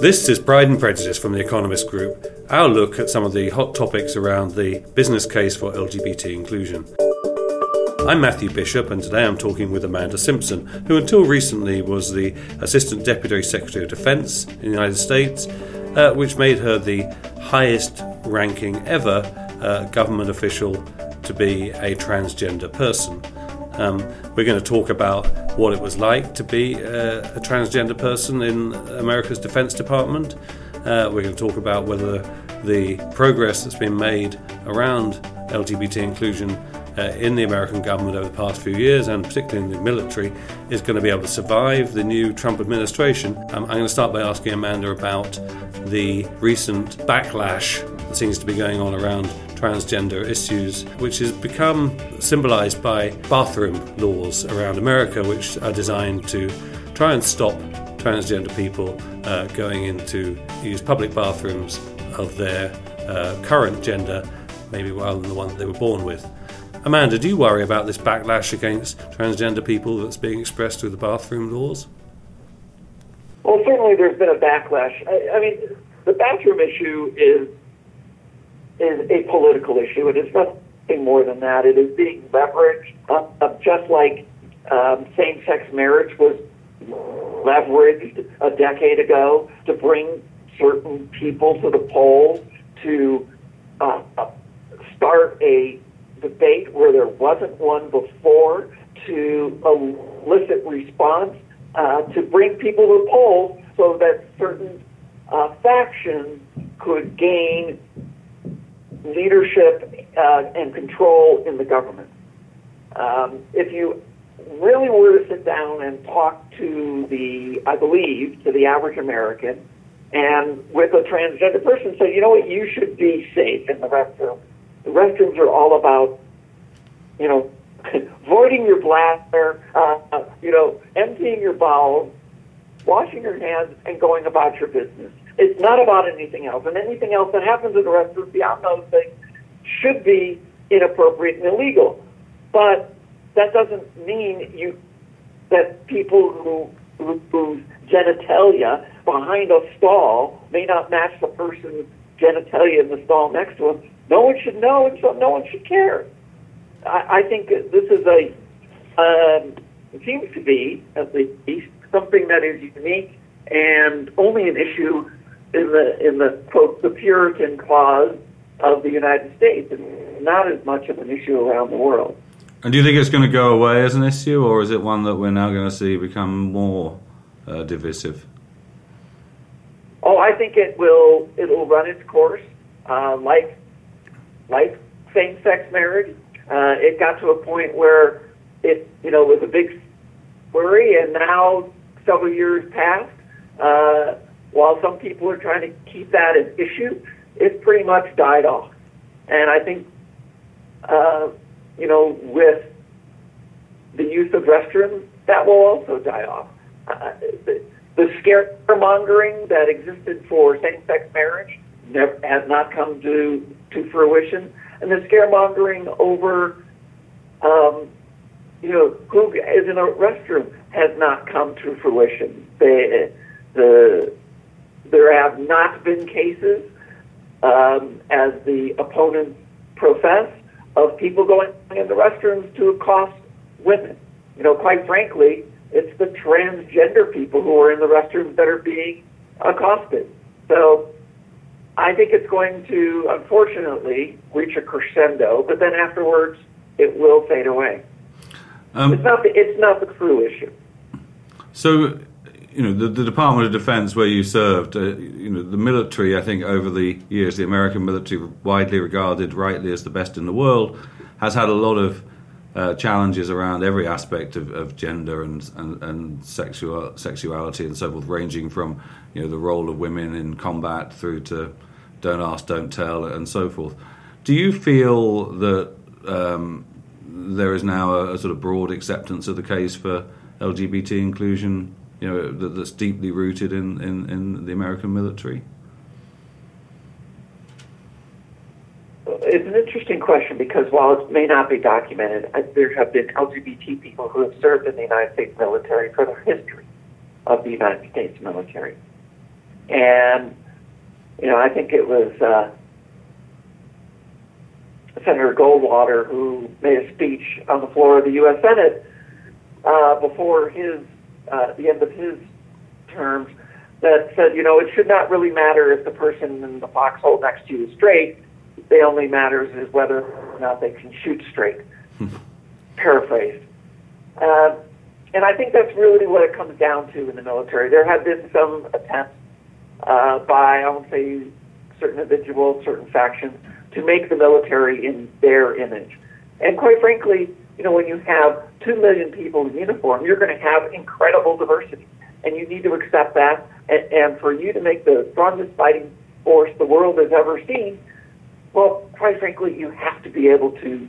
This is Pride and Prejudice from The Economist Group, our look at some of the hot topics around the business case for LGBT inclusion. I'm Matthew Bishop, and today I'm talking with Amanda Simpson, who until recently was the Assistant Deputy Secretary of Defense in the United States, uh, which made her the highest ranking ever uh, government official to be a transgender person. Um, we're going to talk about what it was like to be uh, a transgender person in America's Defense Department. Uh, we're going to talk about whether the progress that's been made around LGBT inclusion uh, in the American government over the past few years, and particularly in the military, is going to be able to survive the new Trump administration. Um, I'm going to start by asking Amanda about the recent backlash that seems to be going on around transgender issues, which has become symbolized by bathroom laws around America, which are designed to try and stop transgender people uh, going into use public bathrooms of their uh, current gender, maybe rather than the one that they were born with. Amanda, do you worry about this backlash against transgender people that's being expressed through the bathroom laws? Well, certainly there's been a backlash. I, I mean, the bathroom issue is is a political issue. It is nothing more than that. It is being leveraged, uh, uh, just like um, same-sex marriage was leveraged a decade ago to bring certain people to the polls to uh, start a debate where there wasn't one before, to elicit response, uh, to bring people to the polls so that certain uh, factions could gain leadership uh, and control in the government. Um, if you really were to sit down and talk to the, I believe, to the average American, and with a transgender person, say, you know what, you should be safe in the restroom. The restrooms are all about, you know, voiding your bladder, uh, you know, emptying your bowels, washing your hands, and going about your business. It's not about anything else. And anything else that happens in the restroom beyond those things should be inappropriate and illegal. But that doesn't mean you that people who, who whose genitalia behind a stall may not match the person's genitalia in the stall next to him. No one should know, and so no one should care. I, I think this is a um, it seems to be at least something that is unique and only an issue in the in the quote the Puritan clause of the United States, and not as much of an issue around the world. And do you think it's going to go away as an issue, or is it one that we're now going to see become more uh, divisive? Oh, I think it will. It will run its course, uh, like like same-sex marriage. Uh, it got to a point where it, you know, was a big worry, and now several years passed. While some people are trying to keep that an issue, it's pretty much died off. And I think, uh, you know, with the use of restrooms, that will also die off. Uh, the, the scaremongering that existed for same-sex marriage never, has not come to, to fruition. And the scaremongering over, um, you know, who is in a restroom has not come to fruition. They, the there have not been cases, um, as the opponents profess, of people going in the restrooms to accost women. You know, quite frankly, it's the transgender people who are in the restrooms that are being accosted. So I think it's going to, unfortunately, reach a crescendo, but then afterwards it will fade away. Um, it's not the, it's not the true issue. So you know, the, the, Department of Defense where you served, uh, you know, the military, I think over the years, the American military, widely regarded rightly as the best in the world, has had a lot of uh, challenges around every aspect of, of gender and, and, and sexual, sexuality and so forth, ranging from, you know, the role of women in combat through to don't ask, don't tell, and so forth. Do you feel that um, there is now a, a sort of broad acceptance of the case for LGBT inclusion you know, that, that's deeply rooted in, in, in the American military? It's an interesting question because while it may not be documented, there have been LGBT people who have served in the United States military for the history of the United States military. And, you know, I think it was uh, Senator Goldwater who made a speech on the floor of the U.S. Senate uh, before his uh, the end of his terms that said, you know, it should not really matter if the person in the foxhole next to you is straight. The only matters is whether or not they can shoot straight. Paraphrased. Uh, and I think that's really what it comes down to in the military. There have been some attempts uh, by, I won't say certain individuals, certain factions, to make the military in their image. And quite frankly, you know, when you have two million people in uniform, you're going to have incredible diversity, and you need to accept that. And, and for you to make the strongest fighting force the world has ever seen, well, quite frankly, you have to be able to.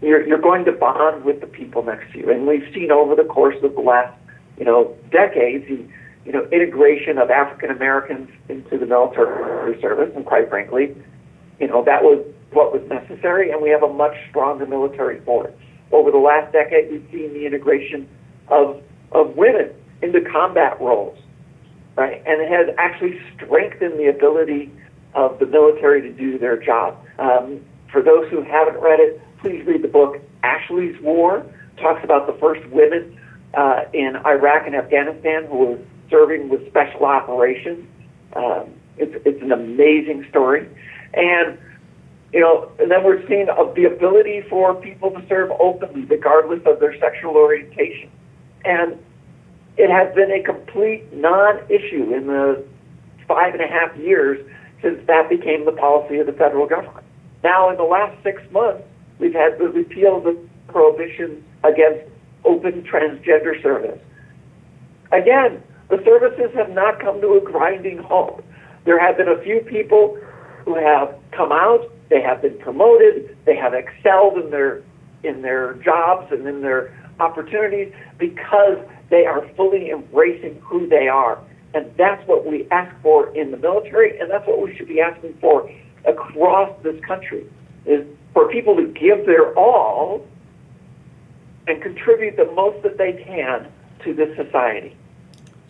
You're, you're going to bond with the people next to you, and we've seen over the course of the last, you know, decades, the, you know, integration of African Americans into the military service, and quite frankly, you know, that was what was necessary, and we have a much stronger military for it. Over the last decade, we've seen the integration of of women into combat roles, right? And it has actually strengthened the ability of the military to do their job. Um, for those who haven't read it, please read the book Ashley's War. talks about the first women uh, in Iraq and Afghanistan who were serving with special operations. Um, it's, it's an amazing story. And you know, and then we're seeing uh, the ability for people to serve openly, regardless of their sexual orientation. And it has been a complete non-issue in the five and a half years since that became the policy of the federal government. Now, in the last six months, we've had the repeal of the prohibition against open transgender service. Again, the services have not come to a grinding halt. There have been a few people who have come out they have been promoted. They have excelled in their in their jobs and in their opportunities because they are fully embracing who they are. And that's what we ask for in the military, and that's what we should be asking for across this country is for people to give their all and contribute the most that they can to this society.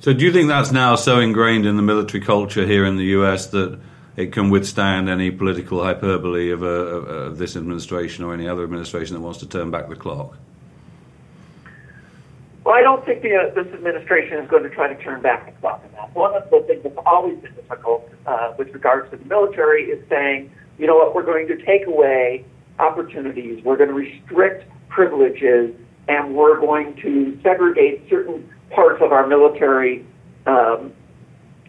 So, do you think that's now so ingrained in the military culture here in the U.S. that it can withstand any political hyperbole of, a, of, this administration or any other administration that wants to turn back the clock? Well, I don't think the, uh, this administration is going to try to turn back the clock on that. One of the things that's always been difficult uh, with regards to the military is saying, you know what, we're going to take away opportunities, we're going to restrict privileges, and we're going to segregate certain parts of our military um,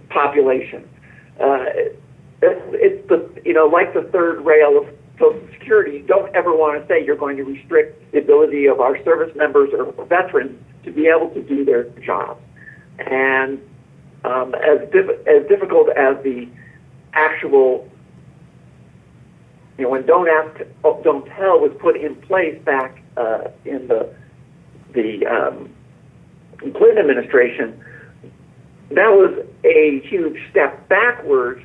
population. Uh, it's, the you know like the third rail of Social Security. You don't ever want to say you're going to restrict the ability of our service members or veterans to be able to do their jobs. And um, as diff- as difficult as the actual you know when don't ask don't tell was put in place back uh, in the the um, Clinton administration, that was a huge step backwards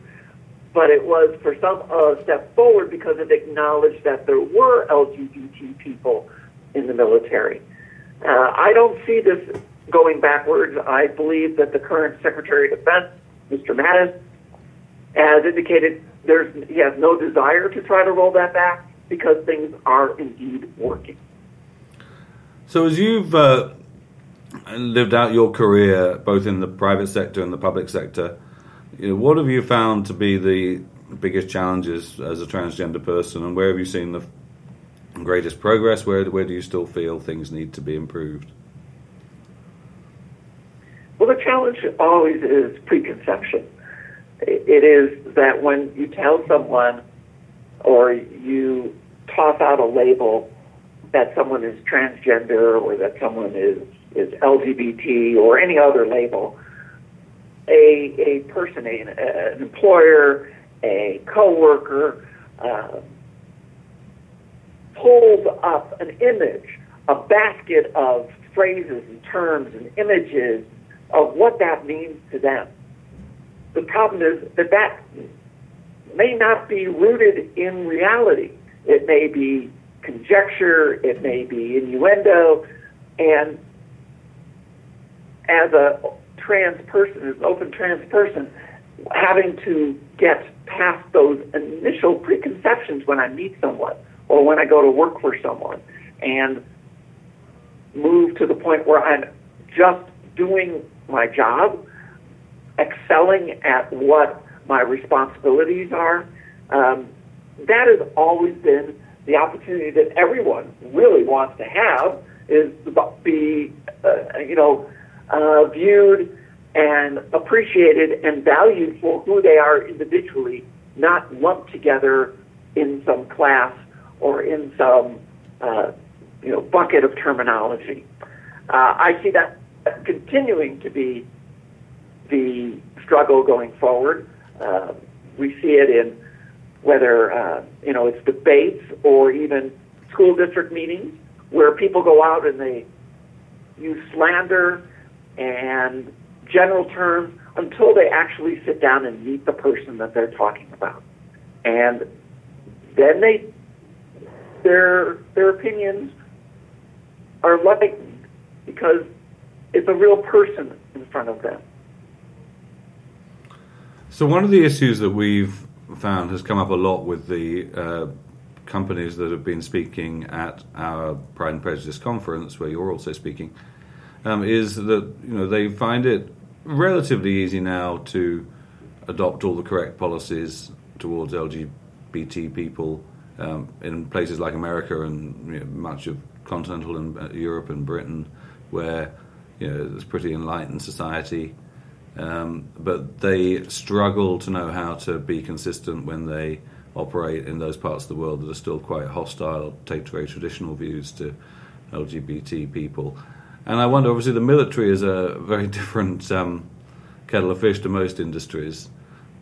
but it was for some a step forward because it acknowledged that there were LGBT people in the military. Uh, I don't see this going backwards. I believe that the current Secretary of Defense, Mr. Mattis, has indicated there's he has no desire to try to roll that back because things are indeed working. So as you've uh, lived out your career both in the private sector and the public sector, you know, what have you found to be the biggest challenges as a transgender person, and where have you seen the greatest progress? Where where do you still feel things need to be improved? Well, the challenge always is preconception. It is that when you tell someone or you toss out a label that someone is transgender or that someone is, is LGBT or any other label, a, a person, a, an employer, a coworker, uh, pulls up an image, a basket of phrases and terms and images of what that means to them. The problem is that that may not be rooted in reality. it may be conjecture, it may be innuendo, and as a trans person, an open trans person, having to get past those initial preconceptions when I meet someone or when I go to work for someone and move to the point where I'm just doing my job, excelling at what my responsibilities are. Um, that has always been the opportunity that everyone really wants to have is to be, uh, you know, uh, viewed and appreciated and valued for who they are individually, not lumped together in some class or in some uh, you know bucket of terminology. Uh, I see that continuing to be the struggle going forward. Uh, we see it in whether uh, you know it's debates or even school district meetings where people go out and they use slander and general terms until they actually sit down and meet the person that they're talking about. And then they their their opinions are lightened because it's a real person in front of them. So one of the issues that we've found has come up a lot with the uh, companies that have been speaking at our Pride and Prejudice conference, where you're also speaking, um, is that you know they find it relatively easy now to adopt all the correct policies towards LGBT people um, in places like America and you know, much of continental and uh, Europe and Britain, where you know it's pretty enlightened society. Um, but they struggle to know how to be consistent when they operate in those parts of the world that are still quite hostile, take very traditional views to LGBT people. And I wonder, obviously, the military is a very different um, kettle of fish to most industries,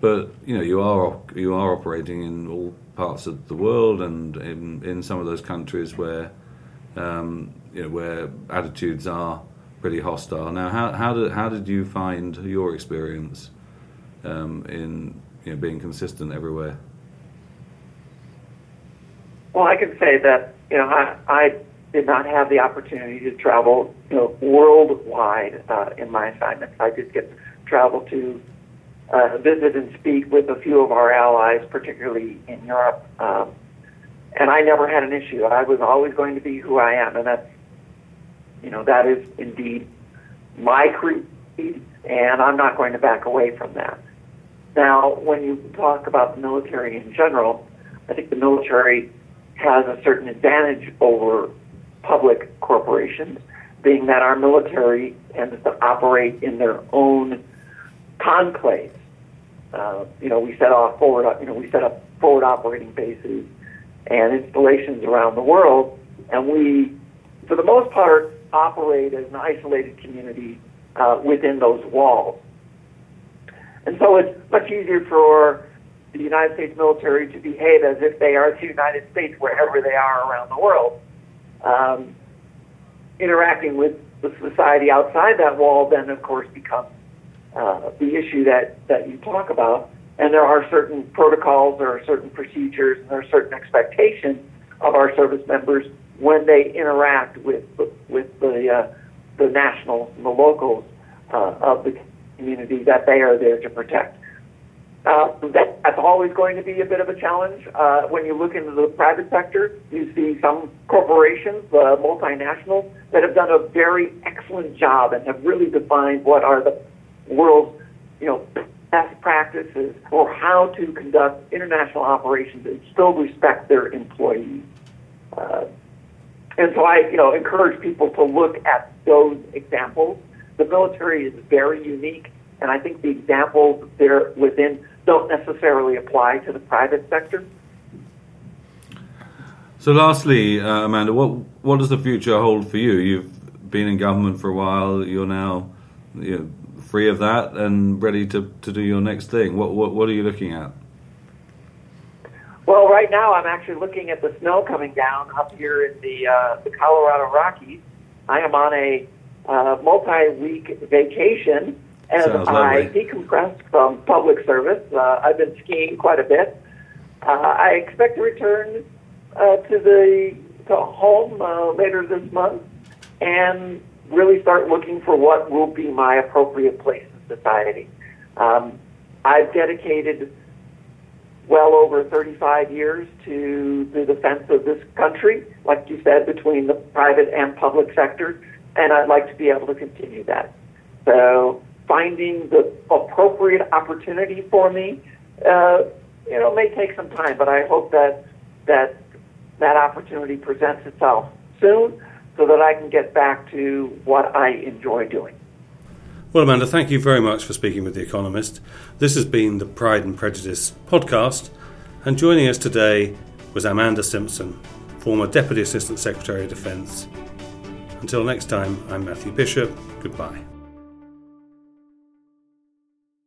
but you know, you are you are operating in all parts of the world and in in some of those countries where um, you know where attitudes are pretty hostile. Now, how how did how did you find your experience um, in you know, being consistent everywhere? Well, I can say that you know I, I did not have the opportunity to travel you know worldwide uh, in my assignments. I did get to travel to uh, visit and speak with a few of our allies, particularly in Europe. Um, and I never had an issue. I was always going to be who I am, and that's you know, that is indeed my creed, and I'm not going to back away from that. Now, when you talk about the military in general, I think the military has a certain advantage over public corporations, being that our military tends to operate in their own conclaves. Uh, you know, we set off forward, you know, we set up forward operating bases and installations around the world, and we, for the most part, operate as an isolated community uh, within those walls. And so it's much easier for the United States military to behave as if they are the United States wherever they are around the world. Um, interacting with the society outside that wall then, of course, becomes uh, the issue that, that you talk about. And there are certain protocols, there are certain procedures, and there are certain expectations of our service members when they interact with with the uh, the nationals and the locals uh, of the community that they are there to protect. Uh, that, always going to be a bit of a challenge. Uh, when you look into the private sector, you see some corporations, uh, multinationals, that have done a very excellent job and have really defined what are the world's, you know, best practices for how to conduct international operations and still respect their employees. Uh, and so I, you know, encourage people to look at those examples. The military is very unique, and I think the examples there within don't necessarily apply to the private sector. So, lastly, uh, Amanda, what what does the future hold for you? You've been in government for a while. You're now you know, free of that and ready to, to do your next thing. What, what what are you looking at? Well, right now I'm actually looking at the snow coming down up here in the uh, the Colorado Rockies. I am on a uh, multi-week vacation as I decompress from public service. Uh, I've been skiing quite a bit. Uh, I expect to return uh, to the to home uh, later this month and really start looking for what will be my appropriate place in society. Um, I've dedicated well over 35 years to the defense of this country, like you said, between the private and public sector, and I'd like to be able to continue that. So finding the appropriate opportunity for me, uh, you know, may take some time, but I hope that that that opportunity presents itself soon so that I can get back to what I enjoy doing. Well, Amanda, thank you very much for speaking with The Economist. This has been the Pride and Prejudice podcast, and joining us today was Amanda Simpson, former Deputy Assistant Secretary of Defence. Until next time, I'm Matthew Bishop. Goodbye.